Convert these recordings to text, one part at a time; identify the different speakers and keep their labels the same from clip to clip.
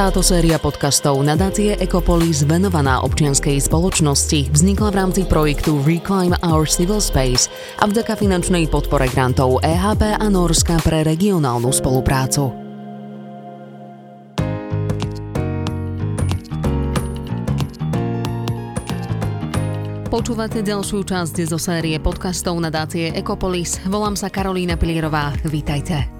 Speaker 1: Táto séria podcastov nadácie Ecopolis venovaná občianskej spoločnosti vznikla v rámci projektu Reclaim Our Civil Space a vďaka finančnej podpore grantov EHP a Norska pre regionálnu spoluprácu. Počúvate ďalšiu časť zo série podcastov nadácie Ecopolis. Volám sa Karolína Pilierová. Vítajte.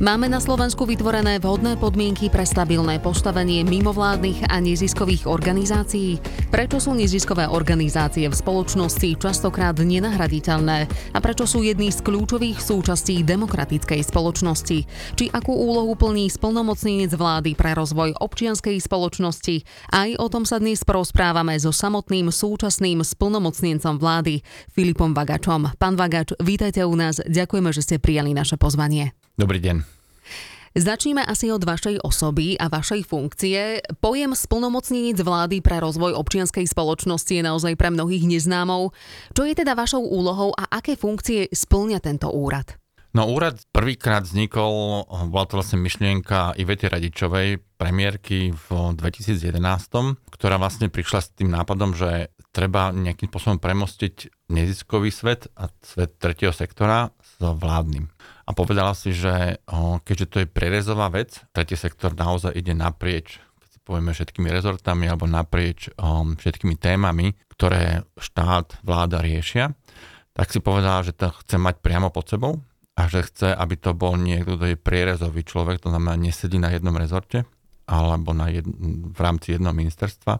Speaker 1: Máme na Slovensku vytvorené vhodné podmienky pre stabilné postavenie mimovládnych a neziskových organizácií? Prečo sú neziskové organizácie v spoločnosti častokrát nenahraditeľné a prečo sú jedný z kľúčových súčastí demokratickej spoločnosti? Či akú úlohu plní splnomocnenec vlády pre rozvoj občianskej spoločnosti? Aj o tom sa dnes porozprávame so samotným súčasným splnomocnencom vlády Filipom Vagačom. Pán Vagač, vítajte u nás. Ďakujeme, že ste prijali naše pozvanie.
Speaker 2: Dobrý deň.
Speaker 1: Začníme asi od vašej osoby a vašej funkcie. Pojem splnomocnenec vlády pre rozvoj občianskej spoločnosti je naozaj pre mnohých neznámou. Čo je teda vašou úlohou a aké funkcie splňa tento úrad?
Speaker 2: No úrad prvýkrát vznikol, bola to vlastne myšlienka Ivety Radičovej, premiérky v 2011, ktorá vlastne prišla s tým nápadom, že treba nejakým spôsobom premostiť neziskový svet a svet tretieho sektora s vládnym a povedala si, že keďže to je prerezová vec, tretí sektor naozaj ide naprieč keď si povieme všetkými rezortami alebo naprieč um, všetkými témami, ktoré štát, vláda riešia, tak si povedala, že to chce mať priamo pod sebou a že chce, aby to bol niekto, kto je prierezový človek, to znamená nesedí na jednom rezorte alebo na jed, v rámci jedného ministerstva,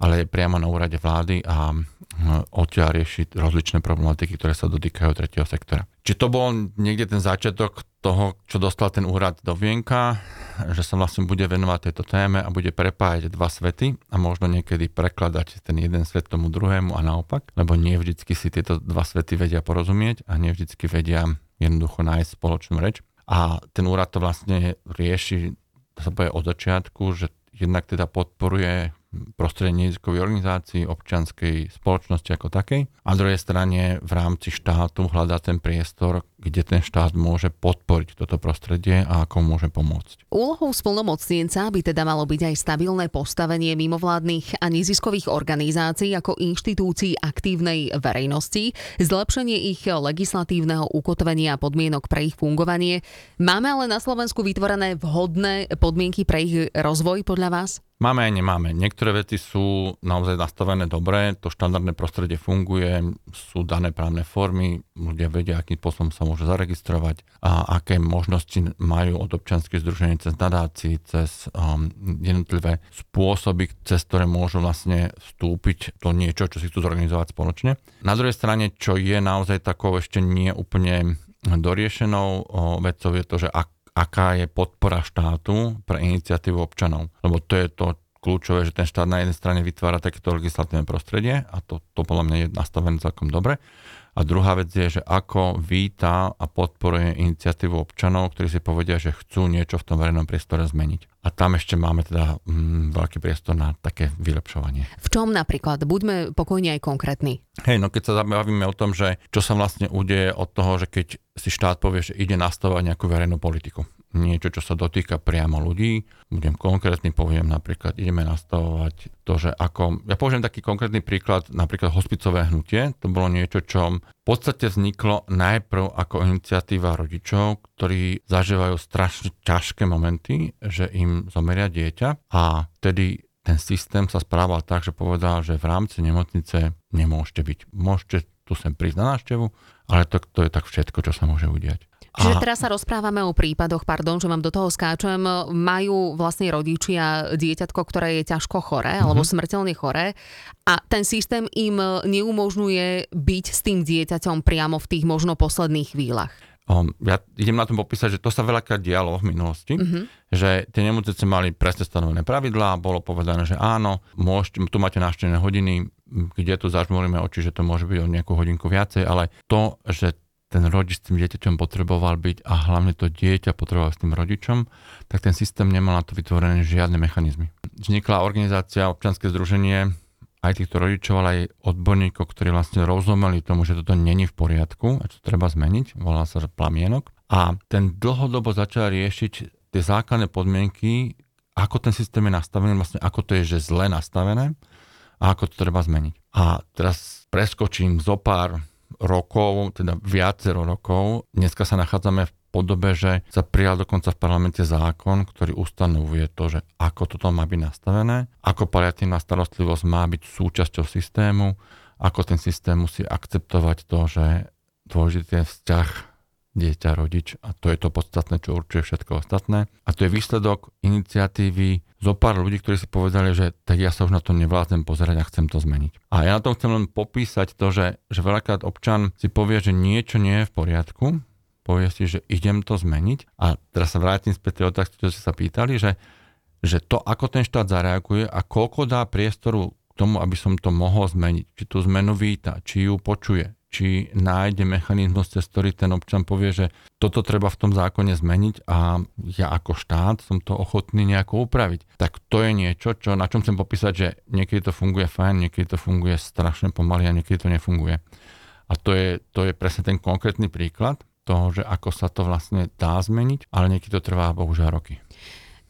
Speaker 2: ale je priamo na úrade vlády a odtiaľ riešiť rozličné problematiky, ktoré sa dotýkajú tretieho sektora. Či to bol niekde ten začiatok toho, čo dostal ten úrad do vienka, že sa vlastne bude venovať tejto téme a bude prepájať dva svety a možno niekedy prekladať ten jeden svet tomu druhému a naopak, lebo nie vždycky si tieto dva svety vedia porozumieť a nie vždycky vedia jednoducho nájsť spoločnú reč. A ten úrad to vlastne rieši, sa povie od začiatku, že jednak teda podporuje prostredie neziskovej organizácií, občianskej spoločnosti ako takej. A na druhej strane v rámci štátu hľadá ten priestor, kde ten štát môže podporiť toto prostredie a ako môže pomôcť.
Speaker 1: Úlohou splnomocnienca by teda malo byť aj stabilné postavenie mimovládnych a neziskových organizácií ako inštitúcií aktívnej verejnosti, zlepšenie ich legislatívneho ukotvenia a podmienok pre ich fungovanie. Máme ale na Slovensku vytvorené vhodné podmienky pre ich rozvoj podľa vás?
Speaker 2: Máme aj nemáme. Niektoré veci sú naozaj nastavené dobre, to štandardné prostredie funguje, sú dané právne formy, ľudia vedia, akým spôsobom sa môže zaregistrovať a aké možnosti majú od občianských združení cez nadácii, cez um, jednotlivé spôsoby, cez ktoré môžu vlastne vstúpiť do niečo, čo si chcú zorganizovať spoločne. Na druhej strane, čo je naozaj takou ešte nie úplne doriešenou vecou je to, že ak aká je podpora štátu pre iniciatívu občanov. Lebo to je to kľúčové, že ten štát na jednej strane vytvára takéto legislatívne prostredie a to, to podľa mňa je nastavené celkom dobre. A druhá vec je, že ako víta a podporuje iniciatívu občanov, ktorí si povedia, že chcú niečo v tom verejnom priestore zmeniť. A tam ešte máme teda mm, veľký priestor na také vylepšovanie.
Speaker 1: V čom napríklad? Buďme pokojne aj konkrétni.
Speaker 2: Hej, no keď sa zabavíme o tom, že čo sa vlastne udeje od toho, že keď si štát povie, že ide nastavovať nejakú verejnú politiku niečo, čo sa dotýka priamo ľudí. Budem konkrétny, poviem napríklad, ideme nastavovať to, že ako, ja použijem taký konkrétny príklad, napríklad hospicové hnutie, to bolo niečo, čo v podstate vzniklo najprv ako iniciatíva rodičov, ktorí zažívajú strašne ťažké momenty, že im zomeria dieťa a vtedy ten systém sa správal tak, že povedal, že v rámci nemocnice nemôžete byť. Môžete tu sem prísť na návštevu, ale to, to je tak všetko, čo sa môže udiať.
Speaker 1: Čiže teraz sa rozprávame o prípadoch, pardon, že vám do toho skáčem, majú vlastne rodičia dieťatko, ktoré je ťažko choré mm-hmm. alebo smrteľne choré a ten systém im neumožňuje byť s tým dieťaťom priamo v tých možno posledných chvíľach.
Speaker 2: Um, ja idem na tom popísať, že to sa veľakrát dialo v minulosti, mm-hmm. že tie nemocnice mali presne stanovené pravidlá, bolo povedané, že áno, môžete, tu máte návštevné hodiny, kde tu zažmuríme oči, že to môže byť o nejakú hodinku viacej, ale to, že ten rodič s tým dieťaťom potreboval byť a hlavne to dieťa potreboval s tým rodičom, tak ten systém nemal na to vytvorené žiadne mechanizmy. Vznikla organizácia, občianske združenie, aj týchto rodičov, ale aj odborníkov, ktorí vlastne rozumeli tomu, že toto není v poriadku a čo treba zmeniť, volá sa plamienok. A ten dlhodobo začal riešiť tie základné podmienky, ako ten systém je nastavený, vlastne ako to je, že zle nastavené a ako to treba zmeniť. A teraz preskočím zo pár rokov, teda viacero rokov. Dneska sa nachádzame v podobe, že sa prijal dokonca v parlamente zákon, ktorý ustanovuje to, že ako toto má byť nastavené, ako paliatívna starostlivosť má byť súčasťou systému, ako ten systém musí akceptovať to, že dôležitý je vzťah dieťa, rodič a to je to podstatné, čo určuje všetko ostatné. A to je výsledok iniciatívy zo pár ľudí, ktorí si povedali, že tak ja sa už na to nevládzem pozerať a chcem to zmeniť. A ja na tom chcem len popísať to, že, že veľakrát občan si povie, že niečo nie je v poriadku, povie si, že idem to zmeniť a teraz sa vrátim späť tej otázky, čo ste sa pýtali, že, že to, ako ten štát zareaguje a koľko dá priestoru k tomu, aby som to mohol zmeniť, či tú zmenu víta, či ju počuje, či nájde mechanizmus, cez ktorý ten občan povie, že toto treba v tom zákone zmeniť a ja ako štát som to ochotný nejako upraviť. Tak to je niečo, čo, na čom chcem popísať, že niekedy to funguje fajn, niekedy to funguje strašne pomaly a niekedy to nefunguje. A to je, to je presne ten konkrétny príklad toho, že ako sa to vlastne dá zmeniť, ale niekedy to trvá bohužiaľ roky.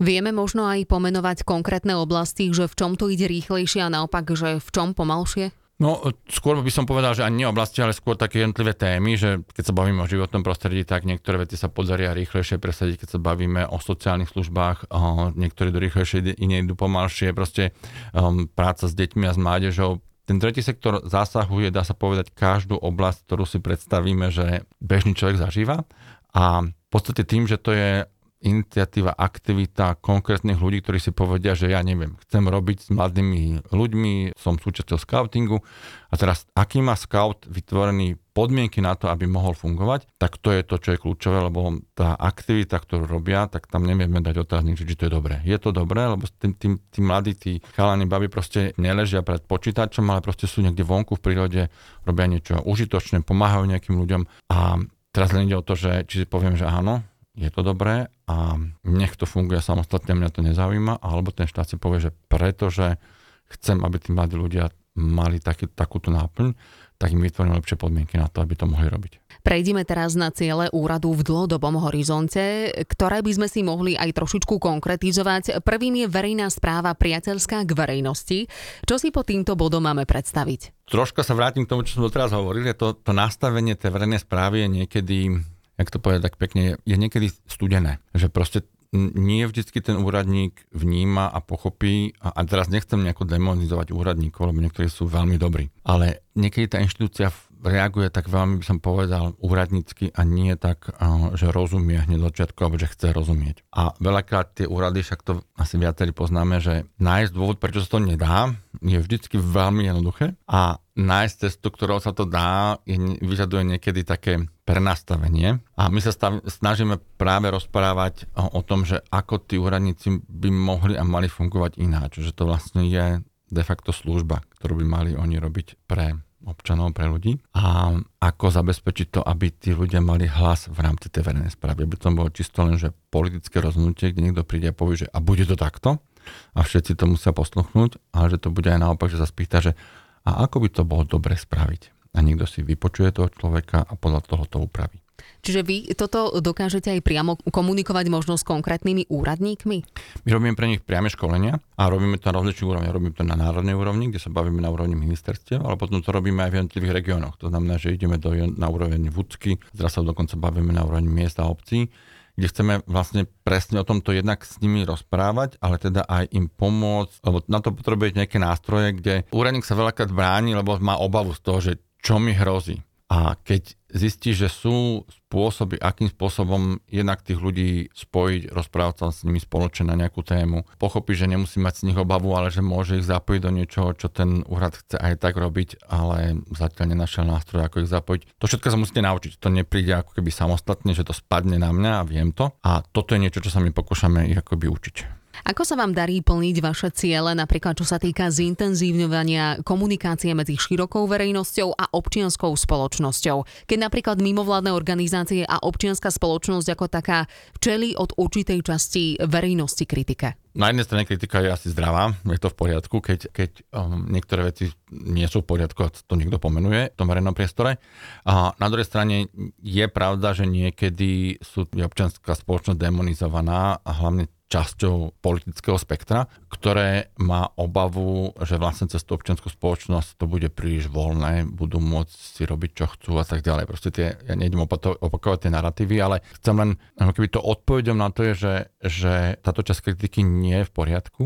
Speaker 1: Vieme možno aj pomenovať konkrétne oblasti, že v čom to ide rýchlejšie a naopak, že v čom pomalšie?
Speaker 2: No, skôr by som povedal, že ani nie oblasti, ale skôr také jednotlivé témy, že keď sa bavíme o životnom prostredí, tak niektoré veci sa podaria rýchlejšie presadiť, keď sa bavíme o sociálnych službách, o, niektorí do rýchlejšie, iné idú pomalšie, proste um, práca s deťmi a s mládežou. Ten tretí sektor zasahuje, dá sa povedať, každú oblasť, ktorú si predstavíme, že bežný človek zažíva. A v podstate tým, že to je iniciatíva, aktivita konkrétnych ľudí, ktorí si povedia, že ja neviem, chcem robiť s mladými ľuďmi, som súčasťou scoutingu a teraz aký má scout vytvorený podmienky na to, aby mohol fungovať, tak to je to, čo je kľúčové, lebo tá aktivita, ktorú robia, tak tam nevieme dať otáznik, či to je dobré. Je to dobré, lebo tým, tým, tí mladí, tí chalani, baby proste neležia pred počítačom, ale proste sú niekde vonku v prírode, robia niečo užitočné, pomáhajú nejakým ľuďom a teraz len ide o to, že či si poviem, že áno, je to dobré a nech to funguje samostatne, mňa to nezaujíma, alebo ten štát si povie, že pretože chcem, aby tí mladí ľudia mali taký, takúto náplň, tak im vytvorím lepšie podmienky na to, aby to mohli robiť.
Speaker 1: Prejdime teraz na ciele úradu v dlhodobom horizonte, ktoré by sme si mohli aj trošičku konkretizovať. Prvým je verejná správa priateľská k verejnosti. Čo si po týmto bodom máme predstaviť?
Speaker 2: Troška sa vrátim k tomu, čo som doteraz hovoril. To, to nastavenie tej verejnej správy je niekedy jak to povedať tak pekne, je niekedy studené. Že proste nie vždycky ten úradník vníma a pochopí, a, teraz nechcem nejako demonizovať úradníkov, lebo niektorí sú veľmi dobrí, ale niekedy tá inštitúcia reaguje tak veľmi, by som povedal, úradnícky a nie tak, že rozumie hneď začiatku, alebo že chce rozumieť. A veľakrát tie úrady, však to asi viacerí poznáme, že nájsť dôvod, prečo sa to nedá, je vždycky veľmi jednoduché a nájsť cestu, ktorou sa to dá, je, vyžaduje niekedy také prenastavenie. A my sa stav, snažíme práve rozprávať o, o tom, že ako tí úradníci by mohli a mali fungovať ináč. Že to vlastne je de facto služba, ktorú by mali oni robiť pre občanov, pre ľudí a ako zabezpečiť to, aby tí ľudia mali hlas v rámci tej verejnej správy. Aby to bolo čisto len, že politické rozhodnutie, kde niekto príde a povie, že a bude to takto a všetci to musia posluchnúť, ale že to bude aj naopak, že sa spýta, že a ako by to bolo dobre spraviť. A niekto si vypočuje toho človeka a podľa toho to upraví.
Speaker 1: Čiže vy toto dokážete aj priamo komunikovať možno s konkrétnymi úradníkmi?
Speaker 2: My robíme pre nich priame školenia a robíme to na rozličných úrovniach. Robíme to na národnej úrovni, kde sa bavíme na úrovni ministerstiev, ale potom to robíme aj v jednotlivých regiónoch. To znamená, že ideme do, na úroveň vúcky, teraz sa dokonca bavíme na úrovni miest a obcí kde chceme vlastne presne o tomto jednak s nimi rozprávať, ale teda aj im pomôcť, lebo na to potrebuje nejaké nástroje, kde úradník sa veľakrát bráni, lebo má obavu z toho, že čo mi hrozí. A keď zistí, že sú spôsoby, akým spôsobom jednak tých ľudí spojiť, rozprávať sa s nimi spoločne na nejakú tému, pochopí, že nemusí mať z nich obavu, ale že môže ich zapojiť do niečoho, čo ten úrad chce aj tak robiť, ale zatiaľ nenašiel nástroj, ako ich zapojiť. To všetko sa musíte naučiť. To nepríde ako keby samostatne, že to spadne na mňa a viem to. A toto je niečo, čo sa my pokúšame ich akoby učiť.
Speaker 1: Ako sa vám darí plniť vaše ciele, napríklad čo sa týka zintenzívňovania komunikácie medzi širokou verejnosťou a občianskou spoločnosťou? Keď napríklad mimovládne organizácie a občianská spoločnosť ako taká čeli od určitej časti verejnosti kritike?
Speaker 2: Na jednej strane kritika je asi zdravá, je to v poriadku, keď, keď um, niektoré veci nie sú v poriadku a to niekto pomenuje v tom verejnom priestore. A na druhej strane je pravda, že niekedy sú občianská spoločnosť demonizovaná a hlavne časťou politického spektra, ktoré má obavu, že vlastne cez tú občianskú spoločnosť to bude príliš voľné, budú môcť si robiť, čo chcú a tak ďalej. Proste tie, ja nejdem opakovať tie narratívy, ale chcem len, keby to odpovedom na to je, že, že táto časť kritiky nie je v poriadku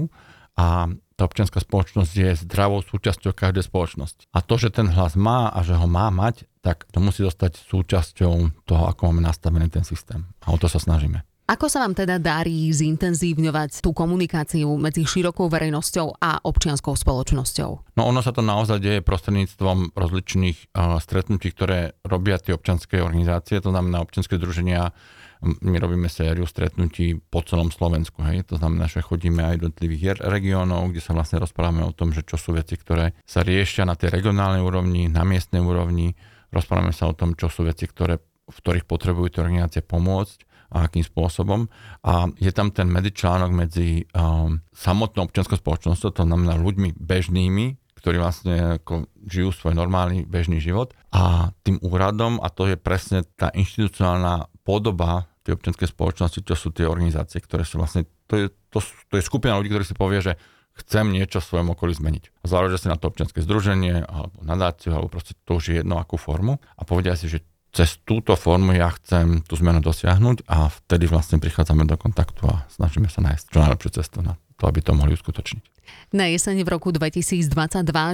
Speaker 2: a tá občianská spoločnosť je zdravou súčasťou každej spoločnosti. A to, že ten hlas má a že ho má mať, tak to musí zostať súčasťou toho, ako máme nastavený ten systém. A o to sa snažíme.
Speaker 1: Ako sa vám teda darí zintenzívňovať tú komunikáciu medzi širokou verejnosťou a občianskou spoločnosťou?
Speaker 2: No ono sa to naozaj deje prostredníctvom rozličných uh, stretnutí, ktoré robia tie občianské organizácie, to znamená občianske združenia. My robíme sériu stretnutí po celom Slovensku. Hej? To znamená, že chodíme aj do jednotlivých regiónov, kde sa vlastne rozprávame o tom, že čo sú veci, ktoré sa riešia na tej regionálnej úrovni, na miestnej úrovni. Rozprávame sa o tom, čo sú veci, ktoré, v ktorých potrebujú tie organizácie pomôcť a akým spôsobom. A je tam ten medzičlánok medzi um, samotnou občianskou spoločnosťou, to znamená ľuďmi bežnými, ktorí vlastne ako žijú svoj normálny bežný život a tým úradom a to je presne tá inštitucionálna podoba tej občianskej spoločnosti, čo sú tie organizácie, ktoré sú vlastne, to je, to, to je skupina ľudí, ktorí si povie, že chcem niečo v svojom okolí zmeniť. Záleží si na to občianske združenie alebo nadáciu, alebo proste to už je jedno akú formu a povedia si, že cez túto formu ja chcem tú zmenu dosiahnuť a vtedy vlastne prichádzame do kontaktu a snažíme sa nájsť čo najlepšiu cestu na to, aby to mohli uskutočniť.
Speaker 1: Na jeseň v roku 2022,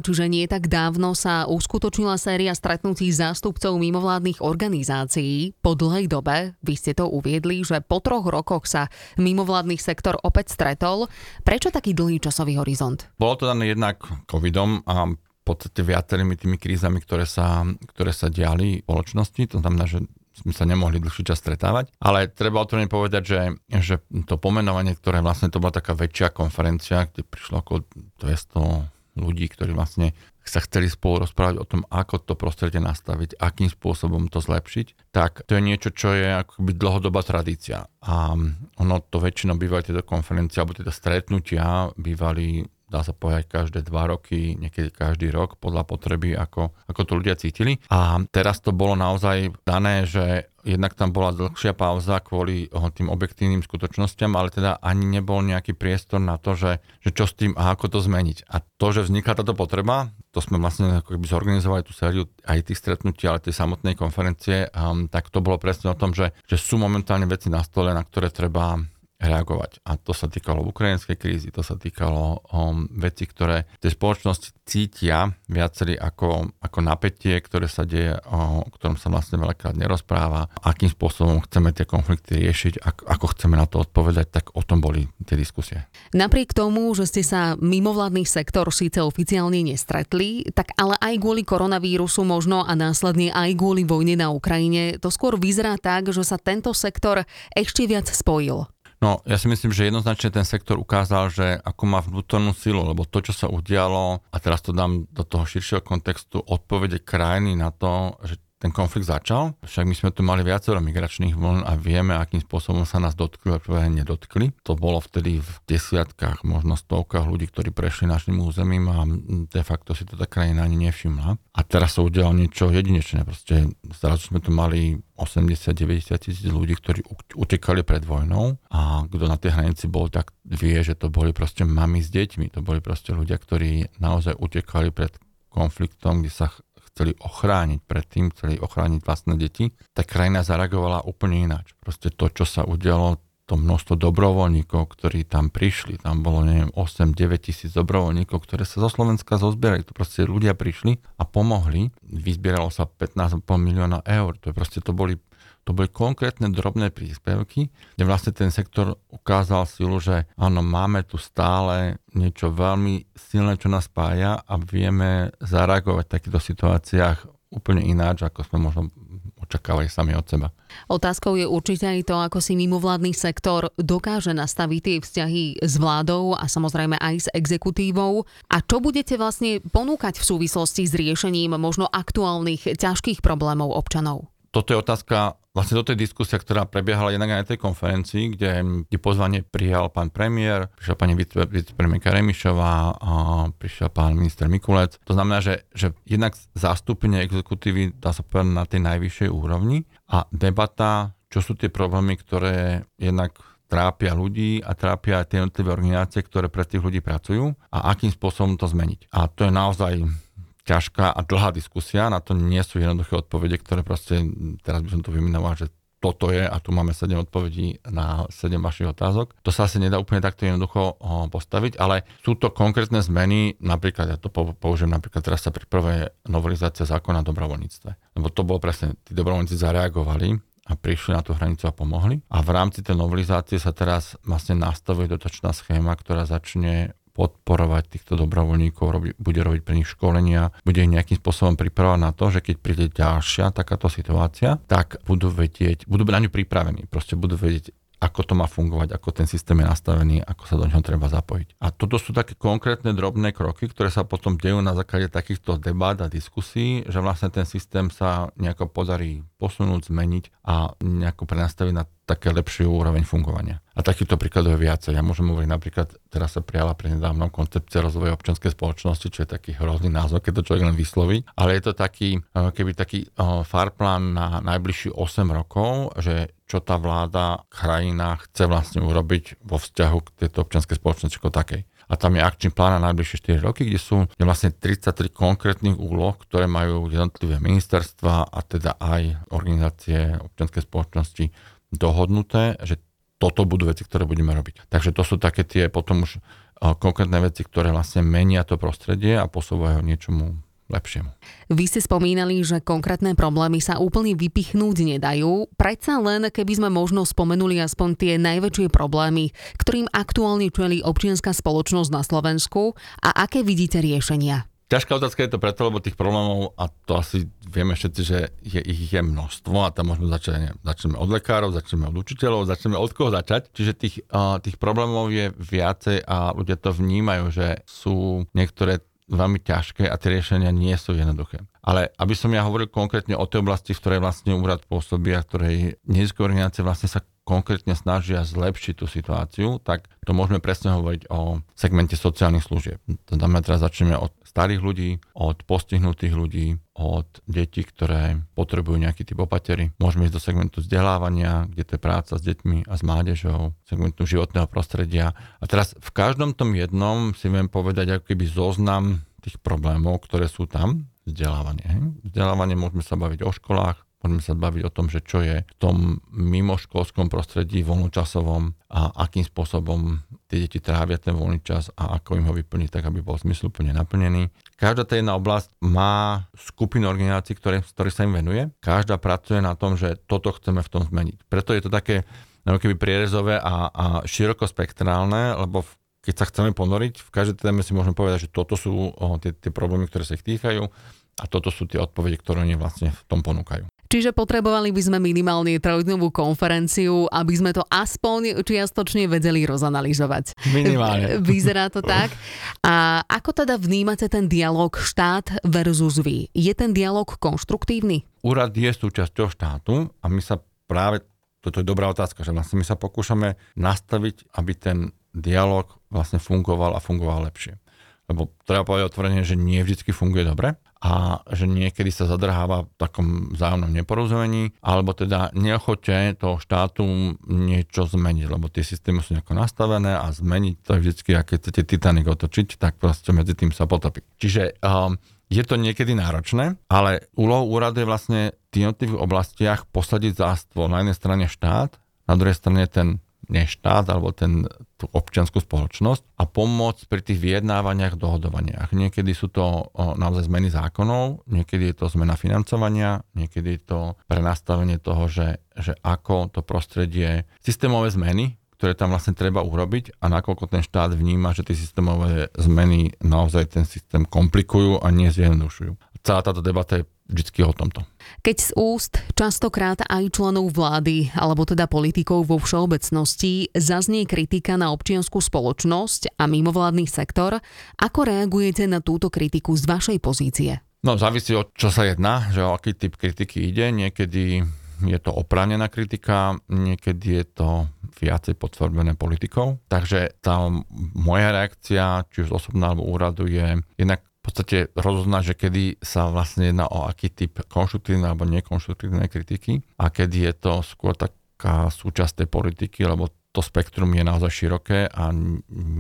Speaker 1: čiže nie tak dávno, sa uskutočnila séria stretnutí zástupcov mimovládnych organizácií. Po dlhej dobe, vy ste to uviedli, že po troch rokoch sa mimovládny sektor opäť stretol. Prečo taký dlhý časový horizont?
Speaker 2: Bolo to dané jednak covidom a podstate viacerými tými krízami, ktoré sa, ktoré sa diali v spoločnosti. To znamená, že sme sa nemohli dlhší čas stretávať. Ale treba otvorene povedať, že, že to pomenovanie, ktoré vlastne to bola taká väčšia konferencia, kde prišlo ako 200 ľudí, ktorí vlastne sa chceli spolu rozprávať o tom, ako to prostredie nastaviť, akým spôsobom to zlepšiť, tak to je niečo, čo je akoby dlhodobá tradícia. A ono to väčšinou bývajú tieto konferencie alebo tieto stretnutia bývali dá sa povedať, každé dva roky, niekedy každý rok podľa potreby, ako, ako to ľudia cítili. A teraz to bolo naozaj dané, že jednak tam bola dlhšia pauza kvôli tým objektívnym skutočnosťam, ale teda ani nebol nejaký priestor na to, že, že čo s tým a ako to zmeniť. A to, že vznikla táto potreba, to sme vlastne ako keby zorganizovali tú sériu aj tých stretnutí, ale tej samotnej konferencie, um, tak to bolo presne o tom, že, že sú momentálne veci na stole, na ktoré treba reagovať. A to sa týkalo ukrajinskej krízy, to sa týkalo um, veci, ktoré tie spoločnosti cítia viacerí ako, ako napätie, ktoré sa deje, o, ktorom sa vlastne veľakrát nerozpráva, akým spôsobom chceme tie konflikty riešiť, ako, ako chceme na to odpovedať, tak o tom boli tie diskusie.
Speaker 1: Napriek tomu, že ste sa mimovládny sektor síce oficiálne nestretli, tak ale aj kvôli koronavírusu možno a následne aj kvôli vojne na Ukrajine, to skôr vyzerá tak, že sa tento sektor ešte viac spojil.
Speaker 2: No, ja si myslím, že jednoznačne ten sektor ukázal, že ako má vnútornú silu, lebo to, čo sa udialo, a teraz to dám do toho širšieho kontextu, odpovede krajiny na to, že ten konflikt začal. Však my sme tu mali viacero migračných vln a vieme, akým spôsobom sa nás dotkli, a nedotkli. To bolo vtedy v desiatkách, možno stovkách ľudí, ktorí prešli našim územím a de facto si to tá krajina ani nevšimla. A teraz sa udialo niečo jedinečné. Proste zrazu sme tu mali 80-90 tisíc ľudí, ktorí utekali pred vojnou a kto na tej hranici bol, tak vie, že to boli proste mami s deťmi. To boli proste ľudia, ktorí naozaj utekali pred konfliktom, kde sa chceli ochrániť predtým, chceli ochrániť vlastné deti, tak krajina zareagovala úplne ináč. Proste to, čo sa udialo, to množstvo dobrovoľníkov, ktorí tam prišli, tam bolo, neviem, 8-9 tisíc dobrovoľníkov, ktoré sa zo Slovenska zozbierali. To proste ľudia prišli a pomohli. Vyzbieralo sa 15,5 milióna eur. To je proste, to boli to boli konkrétne drobné príspevky, kde vlastne ten sektor ukázal silu, že áno, máme tu stále niečo veľmi silné, čo nás spája a vieme zareagovať v takýchto situáciách úplne ináč, ako sme možno očakávali sami od seba.
Speaker 1: Otázkou je určite aj to, ako si mimovládny sektor dokáže nastaviť tie vzťahy s vládou a samozrejme aj s exekutívou. A čo budete vlastne ponúkať v súvislosti s riešením možno aktuálnych ťažkých problémov občanov?
Speaker 2: Toto je otázka vlastne do tej diskusia, ktorá prebiehala jednak aj na tej konferencii, kde, kde pozvanie prijal pán premiér, prišla pani vicepremiérka Remišová, a prišiel pán minister Mikulec. To znamená, že, že jednak zastúpenie exekutívy dá sa povedať na tej najvyššej úrovni a debata, čo sú tie problémy, ktoré jednak trápia ľudí a trápia aj tie jednotlivé organizácie, ktoré pre tých ľudí pracujú a akým spôsobom to zmeniť. A to je naozaj ťažká a dlhá diskusia, na to nie sú jednoduché odpovede, ktoré proste, teraz by som tu vymenoval, že toto je a tu máme 7 odpovedí na 7 vašich otázok. To sa asi nedá úplne takto jednoducho postaviť, ale sú to konkrétne zmeny, napríklad ja to použijem, napríklad teraz sa pripravuje novelizácia zákona o dobrovoľníctve. Lebo to bolo presne, tí dobrovoľníci zareagovali a prišli na tú hranicu a pomohli. A v rámci tej novelizácie sa teraz vlastne nastavuje dotačná schéma, ktorá začne podporovať týchto dobrovoľníkov, robi, bude robiť pre nich školenia, bude ich nejakým spôsobom pripravať na to, že keď príde ďalšia takáto situácia, tak budú vedieť, budú na ňu pripravení, proste budú vedieť, ako to má fungovať, ako ten systém je nastavený, ako sa do neho treba zapojiť. A toto sú také konkrétne drobné kroky, ktoré sa potom dejú na základe takýchto debát a diskusí, že vlastne ten systém sa nejako podarí posunúť, zmeniť a nejako prenastaviť na také lepšiu úroveň fungovania. A takýchto príkladov je viacej. Ja môžem hovoriť napríklad, teraz sa prijala pre nedávnom koncepcia rozvoja občianskej spoločnosti, čo je taký hrozný názov, keď to človek len vysloví. Ale je to taký, eh, keby taký eh, farplán na najbližší 8 rokov, že čo tá vláda, krajina chce vlastne urobiť vo vzťahu k tejto občianskej spoločnosti ako takej. A tam je akčný plán na najbližšie 4 roky, kde sú je vlastne 33 konkrétnych úloh, ktoré majú jednotlivé ministerstva a teda aj organizácie občianskej spoločnosti dohodnuté, že toto budú veci, ktoré budeme robiť. Takže to sú také tie potom už konkrétne veci, ktoré vlastne menia to prostredie a posúvajú niečomu lepšiemu.
Speaker 1: Vy ste spomínali, že konkrétne problémy sa úplne vypichnúť nedajú. Predsa len, keby sme možno spomenuli aspoň tie najväčšie problémy, ktorým aktuálne čelí občianská spoločnosť na Slovensku a aké vidíte riešenia?
Speaker 2: Ťažká otázka je to preto, lebo tých problémov, a to asi vieme všetci, že je, ich je množstvo a tam môžeme začať, začneme od lekárov, začneme od učiteľov, začneme od koho začať. Čiže tých, uh, tých problémov je viacej a ľudia to vnímajú, že sú niektoré veľmi ťažké a tie riešenia nie sú jednoduché. Ale aby som ja hovoril konkrétne o tej oblasti, v ktorej vlastne úrad pôsobí a ktorej neziskové organizácie vlastne sa konkrétne snažia zlepšiť tú situáciu, tak to môžeme presne hovoriť o segmente sociálnych služieb. To znamená, teraz začneme od starých ľudí, od postihnutých ľudí, od detí, ktoré potrebujú nejaký typ opatery. Môžeme ísť do segmentu vzdelávania, kde to je práca s deťmi a s mládežou, segmentu životného prostredia. A teraz v každom tom jednom si viem povedať ako keby zoznam tých problémov, ktoré sú tam, vzdelávanie. Vzdelávanie môžeme sa baviť o školách, Môžeme sa baviť o tom, že čo je v tom mimoškolskom prostredí voľnočasovom a akým spôsobom tie deti trávia ten voľný čas a ako im ho vyplniť tak, aby bol zmysluplne naplnený. Každá tá jedna oblasť má skupinu organizácií, ktoré, ktoré sa im venuje. Každá pracuje na tom, že toto chceme v tom zmeniť. Preto je to také keby prierezové a, a širokospektrálne, lebo v keď sa chceme ponoriť, v každej téme si môžeme povedať, že toto sú o, tie, tie problémy, ktoré sa ich týkajú a toto sú tie odpovede, ktoré oni vlastne v tom ponúkajú.
Speaker 1: Čiže potrebovali by sme minimálne trojdňovú konferenciu, aby sme to aspoň čiastočne vedeli rozanalizovať.
Speaker 2: Minimálne.
Speaker 1: Vyzerá to tak. A ako teda vnímate ten dialog štát versus vy? Je ten dialog konštruktívny?
Speaker 2: Úrad je súčasťou štátu a my sa práve, toto je dobrá otázka, že vlastne my sa pokúšame nastaviť, aby ten dialog vlastne fungoval a fungoval lepšie. Lebo treba povedať otvorene, že nie vždy funguje dobre a že niekedy sa zadrháva v takom vzájomnom neporozumení, alebo teda neochote toho štátu niečo zmeniť, lebo tie systémy sú nejako nastavené a zmeniť to je vždycky, keď chcete Titanic otočiť, tak proste medzi tým sa potopí. Čiže um, je to niekedy náročné, ale úlohou úradu je vlastne v jednotlivých oblastiach posadiť zástvo. Na jednej strane štát, na druhej strane ten nie štát alebo ten, tú občianskú spoločnosť a pomôcť pri tých vyjednávaniach, dohodovaniach. Niekedy sú to naozaj zmeny zákonov, niekedy je to zmena financovania, niekedy je to prenastavenie toho, že, že ako to prostredie, systémové zmeny, ktoré tam vlastne treba urobiť a nakoľko ten štát vníma, že tie systémové zmeny naozaj ten systém komplikujú a nie zjednodušujú. Celá táto debata je vždy o tomto.
Speaker 1: Keď z úst častokrát aj členov vlády, alebo teda politikov vo všeobecnosti, zaznie kritika na občianskú spoločnosť a mimovládny sektor, ako reagujete na túto kritiku z vašej pozície?
Speaker 2: No, závisí od čo sa jedná, že o aký typ kritiky ide. Niekedy je to oprávnená kritika, niekedy je to viacej potvrdené politikou. Takže tá moja reakcia, či už osobná alebo úradu, je jednak v podstate rozoznať, že kedy sa vlastne jedná o aký typ konštruktívnej alebo nekonštruktívnej kritiky a kedy je to skôr taká súčasť tej politiky, lebo to spektrum je naozaj široké a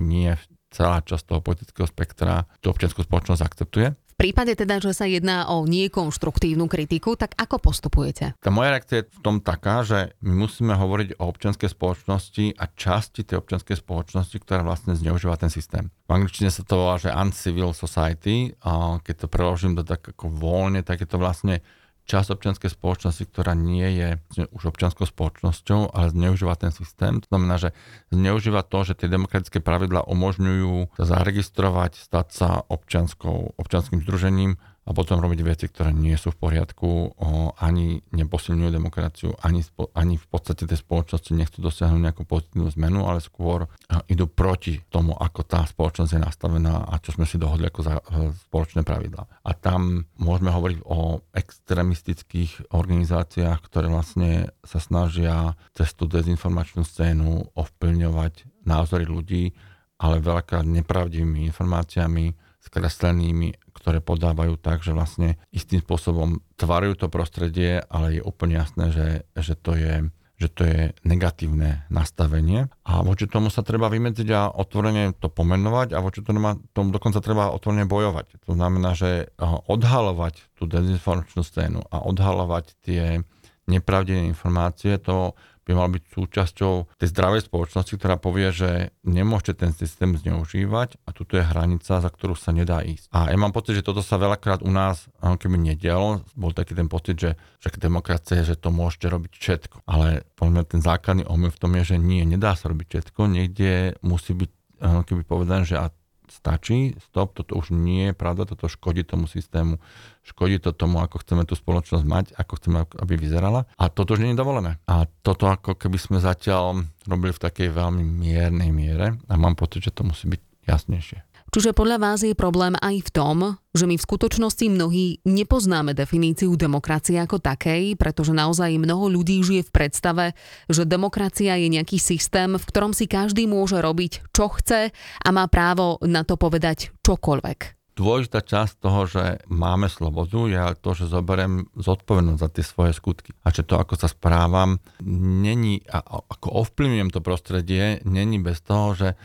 Speaker 2: nie celá časť toho politického spektra tú občianskú spoločnosť akceptuje.
Speaker 1: V prípade teda, že sa jedná o niekonštruktívnu kritiku, tak ako postupujete?
Speaker 2: Tá moja reakcia je v tom taká, že my musíme hovoriť o občianskej spoločnosti a časti tej občianskej spoločnosti, ktorá vlastne zneužíva ten systém. V angličtine sa to volá, že uncivil society, a keď to preložím do tak ako voľne, tak je to vlastne časť občianskej spoločnosti, ktorá nie je už občianskou spoločnosťou, ale zneužíva ten systém. To znamená, že zneužíva to, že tie demokratické pravidla umožňujú sa zaregistrovať, stať sa občianskou, občianským združením a potom robiť veci, ktoré nie sú v poriadku, o, ani neposilňujú demokraciu, ani, ani v podstate tej spoločnosti nechcú dosiahnuť nejakú pozitívnu zmenu, ale skôr idú proti tomu, ako tá spoločnosť je nastavená a čo sme si dohodli ako za, e, spoločné pravidla. A tam môžeme hovoriť o extremistických organizáciách, ktoré vlastne sa snažia cez tú dezinformačnú scénu ovplyvňovať názory ľudí, ale veľakrát nepravdivými informáciami, skreslenými ktoré podávajú tak, že vlastne istým spôsobom tvarujú to prostredie, ale je úplne jasné, že, že to je že to je negatívne nastavenie a voči tomu sa treba vymedziť a otvorene to pomenovať a voči tomu, tomu dokonca treba otvorene bojovať. To znamená, že odhalovať tú dezinformačnú scénu a odhalovať tie nepravdivé informácie, to by mal byť súčasťou tej zdravej spoločnosti, ktorá povie, že nemôžete ten systém zneužívať a tuto je hranica, za ktorú sa nedá ísť. A ja mám pocit, že toto sa veľakrát u nás keby nedialo. Bol taký ten pocit, že však demokracia je, že to môžete robiť všetko. Ale podľa ten základný omyl v tom je, že nie, nedá sa robiť všetko. Niekde musí byť keby povedané, že a stačí, stop, toto už nie je pravda, toto škodí tomu systému, škodí to tomu, ako chceme tú spoločnosť mať, ako chceme, aby vyzerala. A toto už nie je dovolené. A toto ako keby sme zatiaľ robili v takej veľmi miernej miere a mám pocit, že to musí byť jasnejšie.
Speaker 1: Čiže podľa vás je problém aj v tom, že my v skutočnosti mnohí nepoznáme definíciu demokracie ako takej, pretože naozaj mnoho ľudí žije v predstave, že demokracia je nejaký systém, v ktorom si každý môže robiť, čo chce a má právo na to povedať čokoľvek.
Speaker 2: Dôležitá časť toho, že máme slobodu, je to, že zoberiem zodpovednosť za tie svoje skutky. A že to, ako sa správam, není, ako ovplyvňujem to prostredie, není bez toho, že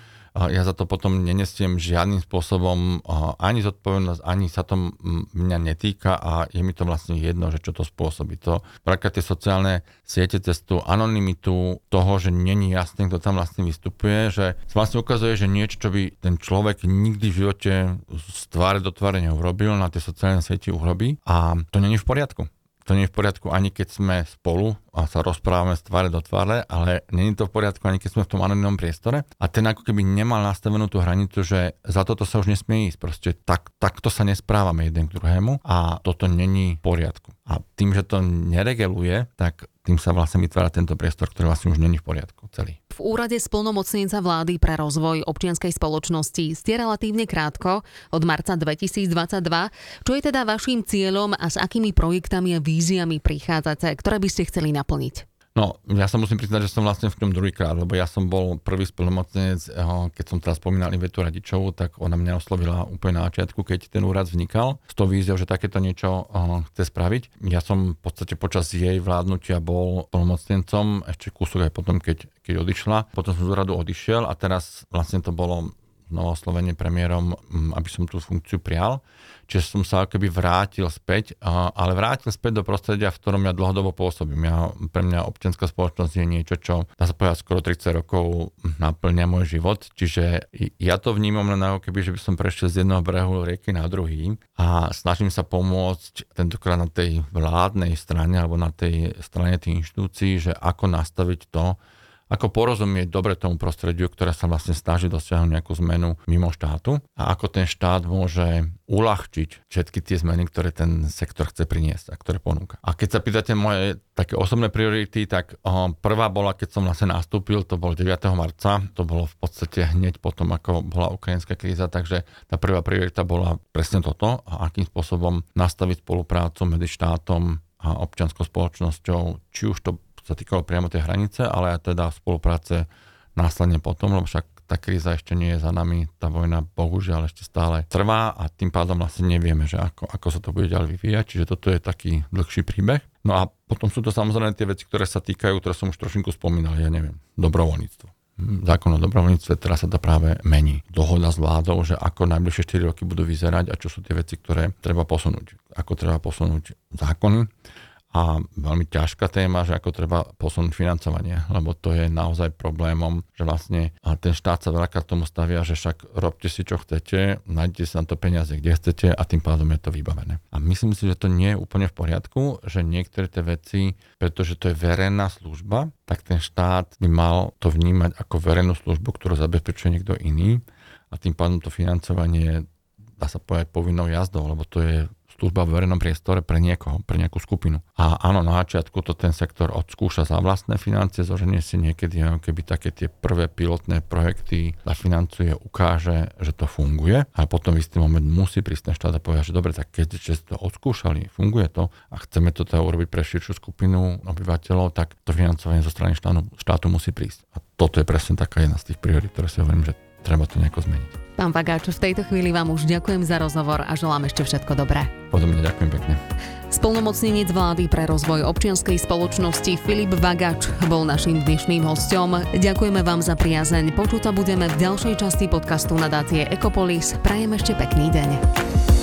Speaker 2: ja za to potom nenesiem žiadnym spôsobom ani zodpovednosť, ani sa to mňa netýka a je mi to vlastne jedno, že čo to spôsobí. To práve tie sociálne siete cez tú anonymitu toho, že není jasný, kto tam vlastne vystupuje, že vlastne ukazuje, že niečo, čo by ten človek nikdy v živote z tváre do tváre neurobil, na tie sociálne siete urobí a to není v poriadku to nie je v poriadku ani keď sme spolu a sa rozprávame z tváre do tváre, ale není to v poriadku ani keď sme v tom anonimnom priestore. A ten ako keby nemal nastavenú tú hranicu, že za toto sa už nesmie ísť. Proste tak, takto sa nesprávame jeden k druhému a toto není v poriadku. A tým, že to neregeluje, tak tým sa vlastne vytvára tento priestor, ktorý vlastne už není v poriadku celý.
Speaker 1: V úrade splnomocnenca vlády pre rozvoj občianskej spoločnosti ste relatívne krátko, od marca 2022. Čo je teda vašim cieľom a s akými projektami a víziami prichádzate, ktoré by ste chceli naplniť?
Speaker 2: No, ja sa musím priznať, že som vlastne v tom druhýkrát, lebo ja som bol prvý splnomocnenec, eh, keď som teraz spomínal Ivetu Radičovú, tak ona mňa oslovila úplne na začiatku, keď ten úrad vznikal, s tou víziou, že takéto niečo eh, chce spraviť. Ja som v podstate počas jej vládnutia bol splnomocnencom, ešte kúsok aj potom, keď, keď odišla. Potom som z úradu odišiel a teraz vlastne to bolo oslovenie premiérom, mm, aby som tú funkciu prijal. Čiže som sa akoby vrátil späť, ale vrátil späť do prostredia, v ktorom ja dlhodobo pôsobím. Ja, pre mňa občianská spoločnosť je niečo, čo dá sa povedať skoro 30 rokov naplňa môj život. Čiže ja to vnímam len ako keby, že by som prešiel z jedného brehu rieky na druhý a snažím sa pomôcť tentokrát na tej vládnej strane alebo na tej strane tých inštitúcií, že ako nastaviť to, ako porozumieť dobre tomu prostrediu, ktoré sa vlastne snaží dosiahnuť nejakú zmenu mimo štátu a ako ten štát môže uľahčiť všetky tie zmeny, ktoré ten sektor chce priniesť a ktoré ponúka. A keď sa pýtate moje také osobné priority, tak o, prvá bola, keď som vlastne nastúpil, to bol 9. marca, to bolo v podstate hneď potom, ako bola ukrajinská kríza, takže tá prvá priorita bola presne toto, a akým spôsobom nastaviť spoluprácu medzi štátom a občianskou spoločnosťou, či už to sa týkalo priamo tej hranice, ale aj teda spolupráce následne potom, lebo však tá kríza ešte nie je za nami, tá vojna bohužiaľ ešte stále trvá a tým pádom vlastne nevieme, že ako, ako sa to bude ďalej vyvíjať, čiže toto je taký dlhší príbeh. No a potom sú to samozrejme tie veci, ktoré sa týkajú, ktoré som už trošinku spomínal, ja neviem, dobrovoľníctvo zákon o dobrovoľníctve, teraz sa to práve mení. Dohoda s vládou, že ako najbližšie 4 roky budú vyzerať a čo sú tie veci, ktoré treba posunúť. Ako treba posunúť zákony a veľmi ťažká téma, že ako treba posunúť financovanie, lebo to je naozaj problémom, že vlastne a ten štát sa veľakrát tomu stavia, že však robte si čo chcete, nájdete si na to peniaze kde chcete a tým pádom je to vybavené. A myslím si, že to nie je úplne v poriadku, že niektoré tie veci, pretože to je verejná služba, tak ten štát by mal to vnímať ako verejnú službu, ktorú zabezpečuje niekto iný a tým pádom to financovanie dá sa povedať povinnou jazdou, lebo to je služba v verejnom priestore pre niekoho, pre nejakú skupinu. A áno, na začiatku to ten sektor odskúša za vlastné financie, zoženie si niekedy keby také tie prvé pilotné projekty zafinancuje, ukáže, že to funguje a potom v istý moment musí prísť štát a povedať, že dobre, tak keď ste to odskúšali, funguje to a chceme to teda urobiť pre širšiu skupinu obyvateľov, tak to financovanie zo strany štátu, štátu musí prísť. A toto je presne taká jedna z tých priorit, ktoré si hovorím, že treba to nejako zmeniť.
Speaker 1: Pán Vagáč, v tejto chvíli vám už ďakujem za rozhovor a želám ešte všetko dobré.
Speaker 2: Podobne ďakujem pekne.
Speaker 1: Spolnomocnenec vlády pre rozvoj občianskej spoločnosti Filip Vagač bol našim dnešným hostom. Ďakujeme vám za priazeň. Počuť sa budeme v ďalšej časti podcastu nadácie Ekopolis. Prajem ešte pekný deň.